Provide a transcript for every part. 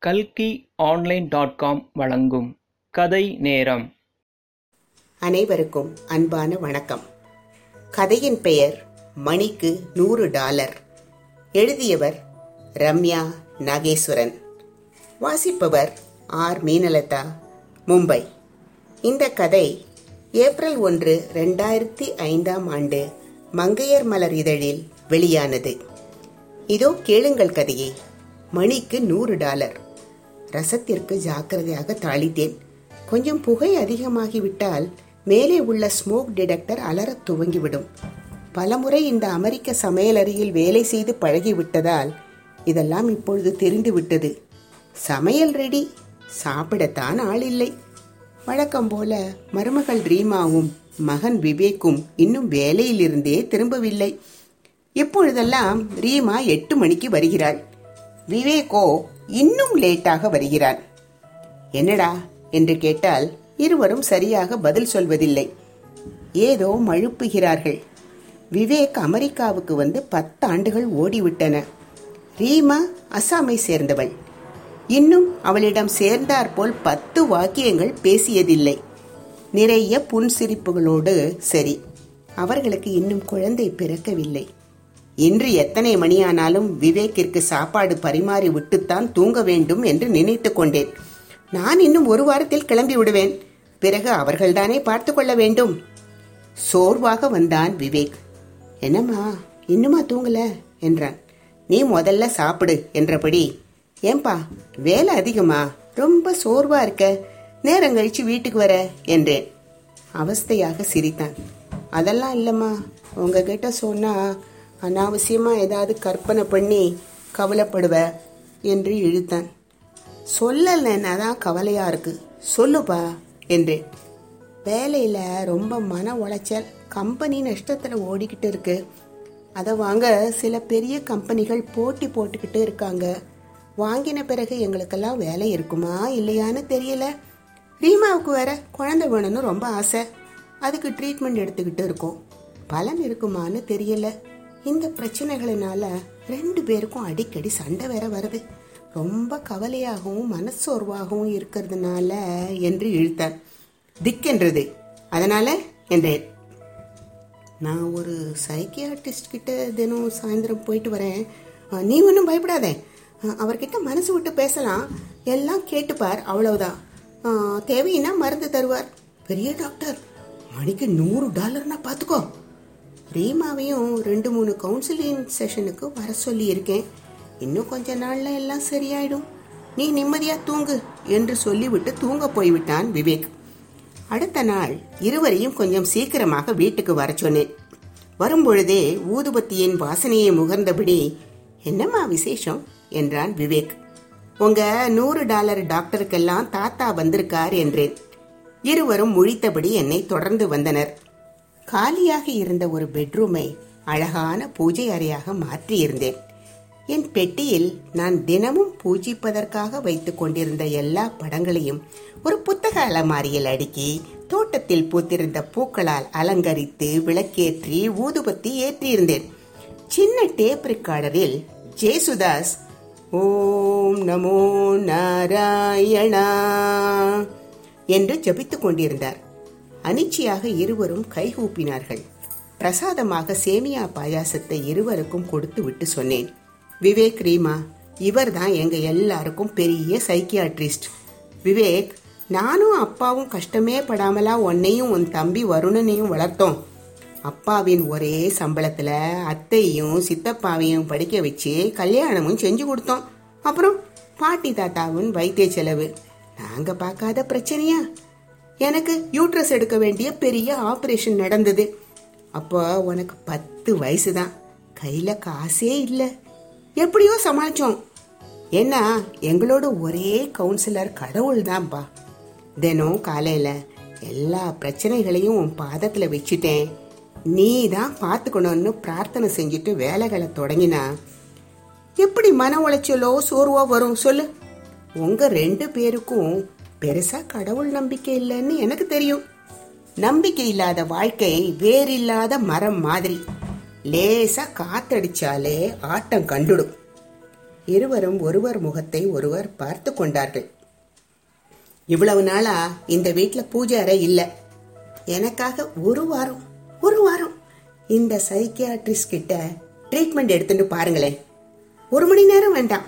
கல்கி online dot com வழங்கும் கதை நேரம். அனைவருக்கும் அன்பான வணக்கம். கதையின் பெயர் மணிக்கு நூறு டாலர். எழுதியவர் ரம்யா நாகேஸ்வரன். வாசிப்பவர் ஆர் மீனலதா மும்பை. இந்த கதை ஏப்ரல் ஒன்று ரெண்டாயிரத்தி ஐந்தாம் ஆண்டு மங்கையர் மலர் இதழில் வெளியானது. இதோ கேளுங்கள் கதையை மணிக்கு நூறு டாலர். ரசத்திற்கு ஜாக்கிரதையாக தாளித்தேன். கொஞ்சம் புகை அதிகமாகிவிட்டால் மேலே உள்ள ஸ்மோக் டிடெக்டர் அலறத் துவங்கிவிடும். பலமுறை இந்த அமெரிக்க சமையலறையில் வேலை செய்து பழகிவிட்டதால் இதெல்லாம் இப்பொழுது தெரிந்துவிட்டது. சமையல் ரெடி. சாப்பிடத்தான் ஆள் இல்லை வழக்கம் போல மருமகள் ரீமாவும் மகன் விவேக்கும் இன்னும் வேலையிலிருந்தே திரும்பவில்லை. இப்பொழுதெல்லாம் ரீமா எட்டு மணிக்கு வருகிறாள்? விவேகோ இன்னும் லேட்டாக வருகிறான். என்னடா? என்று கேட்டால் இருவரும் சரியாக பதில் சொல்வதில்லை. ஏதோ மழுப்புகிறார்கள். விவேக் அமெரிக்காவுக்கு வந்து பத்தாண்டுகள் ஓடிவிட்டன. ரீமா அசாமை சேர்ந்தவள். இன்னும் அவளிடம் சேர்ந்தாற்போல் பத்து வாக்கியங்கள் பேசியதில்லை. நிறைய புன்சிரிப்புகளோடு சரி அவர்களுக்கு இன்னும் குழந்தை பிறக்கவில்லை. இன்று எத்தனை மணியானாலும் விவேக்கிற்கு சாப்பாடு பரிமாறி விட்டுத்தான் தூங்க வேண்டும் என்று நினைத்து கொண்டேன். நான் இன்னும் ஒரு வாரத்தில் கிளம்பி விடுவேன். பிறகு அவர்கள்தானே பார்த்து கொள்ள வேண்டும். சோர்வாக வந்தான் விவேக். என்னம்மா இன்னுமா தூங்கல? என்றான். நீ முதல்ல சாப்பிடு என்றபடி. ஏன்பா வேலை அதிகமா? ரொம்ப சோர்வா இருக்க? நேரம் கழிச்சு வீட்டுக்கு வர என்றேன். அவஸ்தையாக சிரித்தான். அதெல்லாம் இல்லைம்மா உங்ககிட்ட சொன்னா அனாவசியமா ஏதாவது கற்பனை பண்ணி கவலைப்படுவ என்று இழுத்தான். சொல்லலைன்னா தான் கவலையா இருக்கு. சொல்லுப்பா என்றேன். வேலையில் ரொம்ப மன உளைச்சல் கம்பெனி நஷ்டத்தில் ஓடிக்கிட்டு இருக்கு. அதை வாங்க சில பெரிய கம்பெனிகள் போட்டி போட்டுக்கிட்டு இருக்காங்க. வாங்கின பிறகு எங்களுக்கெல்லாம் வேலை இருக்குமா இல்லையான்னு தெரியல. ரீமாவுக்கு வேற குழந்தை வேணும்னு ரொம்ப ஆசை. அதுக்கு ட்ரீட்மெண்ட் எடுத்துக்கிட்டு இருக்கோம். பலன் இருக்குமான்னு தெரியல. இந்த பிரச்சனைகளினால ரெண்டு பேருக்கும் அடிக்கடி சண்டை வேற வருது. ரொம்ப கவலையாகவும் மனசோர்வாகவும் இருக்கிறதுனால என்று இழுத்தார். திக்கென்றது அதனால என்றேன். நான் ஒரு சைக்கியாட்டிஸ்ட் கிட்ட தினம் சாயந்தரம் போயிட்டு வரேன். நீ ஒன்றும் பயப்படாத. அவர்கிட்ட மனசு விட்டு பேசலாம். எல்லாம் கேட்டுப்பார் அவ்வளவுதான். தேவையினா மருந்து தருவார். பெரிய டாக்டர். மணிக்கு நூறு டாலர்னா பார்த்துக்கோ ரீமாவையும் ரெண்டு மூணு கவுன்சிலிங் செஷனுக்கு வர சொல்லி இருக்கேன் இன்னும் கொஞ்ச நாள்ல எல்லாம் சரியாயிடும். நீ நிம்மதியா தூங்கு என்று சொல்லிவிட்டு தூங்க போய்விட்டான் விவேக். அடுத்த நாள் இருவரையும் கொஞ்சம் சீக்கிரமாக வீட்டுக்கு வர சொன்னேன். வரும்பொழுதே ஊதுபத்தியின் வாசனையை முகர்ந்தபடி என்னம்மா விசேஷம்? என்றான் விவேக். உங்க நூறு டாலர் டாக்டருக்கெல்லாம் தாத்தா வந்திருக்கார் என்றேன். இருவரும் முழித்தபடி என்னை தொடர்ந்து வந்தனர். காலியாக இருந்த ஒரு பெட்ரூமை அழகான பூஜை அறையாக மாற்றியிருந்தேன். என் பெட்டியில் நான் தினமும் பூஜிப்பதற்காக வைத்துக் கொண்டிருந்த எல்லா படங்களையும் ஒரு புத்தக அலமாரியில் அடுக்கி தோட்டத்தில் பூத்திருந்த பூக்களால் அலங்கரித்து விளக்கேற்றி ஊதுபத்தி ஏற்றியிருந்தேன். சின்ன டேப் ரெக்கார்டரில் ஜேசுதாஸ் ஓம் நமோ நாராயணா என்று ஜபித்துக் கொண்டிருந்தார். அனிச்சையாக இருவரும் கைகூப்பினார்கள். பிரசாதமாக சேமியா பாயாசத்தை இருவருக்கும் கொடுத்து விட்டு சொன்னேன். விவேக் ரீமா இவர் தான் எங்க எல்லாருக்கும் பெரிய சைக்கியாட்ரிஸ்ட். விவேக் நானும் அப்பாவும் கஷ்டமே படாமலா உன்னையும் உன் தம்பி வருணனையும் வளர்த்தோம். அப்பாவின் ஒரே சம்பளத்துல அத்தையும் சித்தப்பாவையும் படிக்க வச்சு கல்யாணமும் செஞ்சு கொடுத்தோம். அப்புறம் பாட்டி தாத்தாவின் வைத்திய செலவு. நாங்க பார்க்காத பிரச்சனையா? எனக்கு யூட்ரஸ் எடுக்க வேண்டிய பெரிய ஆப்ரேஷன் நடந்தது. அப்போ உனக்கு பத்து வயசு தான் கையில காசே இல்லை. எப்படியோ சமாளிச்சோம். ஏன்னா எங்களோட ஒரே கவுன்சிலர் கடவுள் தான்ப்பா தினம் காலையில எல்லா பிரச்சனைகளையும் உன் பாதத்துல வச்சுட்டேன். நீ தான் பார்த்துக்கணும்னு பிரார்த்தனை செஞ்சுட்டு வேலைகளை தொடங்கினா எப்படி மன உளைச்சலோ சோர்வோ வரும் சொல்லு. உங்க ரெண்டு பேருக்கும் பெருசா கடவுள் நம்பிக்கை இல்லைன்னு எனக்கு தெரியும். நம்பிக்கை இல்லாத வாழ்க்கை வேறில்லாத மரம் மாதிரி. லேசா காத்தடிச்சாலே ஆட்டம் கண்டுடும். இருவரும் ஒருவர் முகத்தை ஒருவர் பார்த்து கொண்டார்கள். இவ்வளவு நாளா இந்த வீட்டில் பூஜை அறை இல்லை. எனக்காக ஒரு வாரம் ஒரு வாரம் இந்த சைக்கியாட்ரிஸ்ட் கிட்ட ட்ரீட்மெண்ட் எடுத்துட்டு பாருங்களேன். ஒரு மணி நேரம் வேண்டாம்.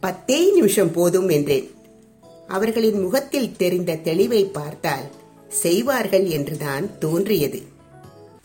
பத்தே நிமிஷம் போதும் என்றேன். அவர்களின் முகத்தில் தெரிந்த தெளிவை பார்த்தால் செய்வார்கள் என்றுதான் தோன்றியது.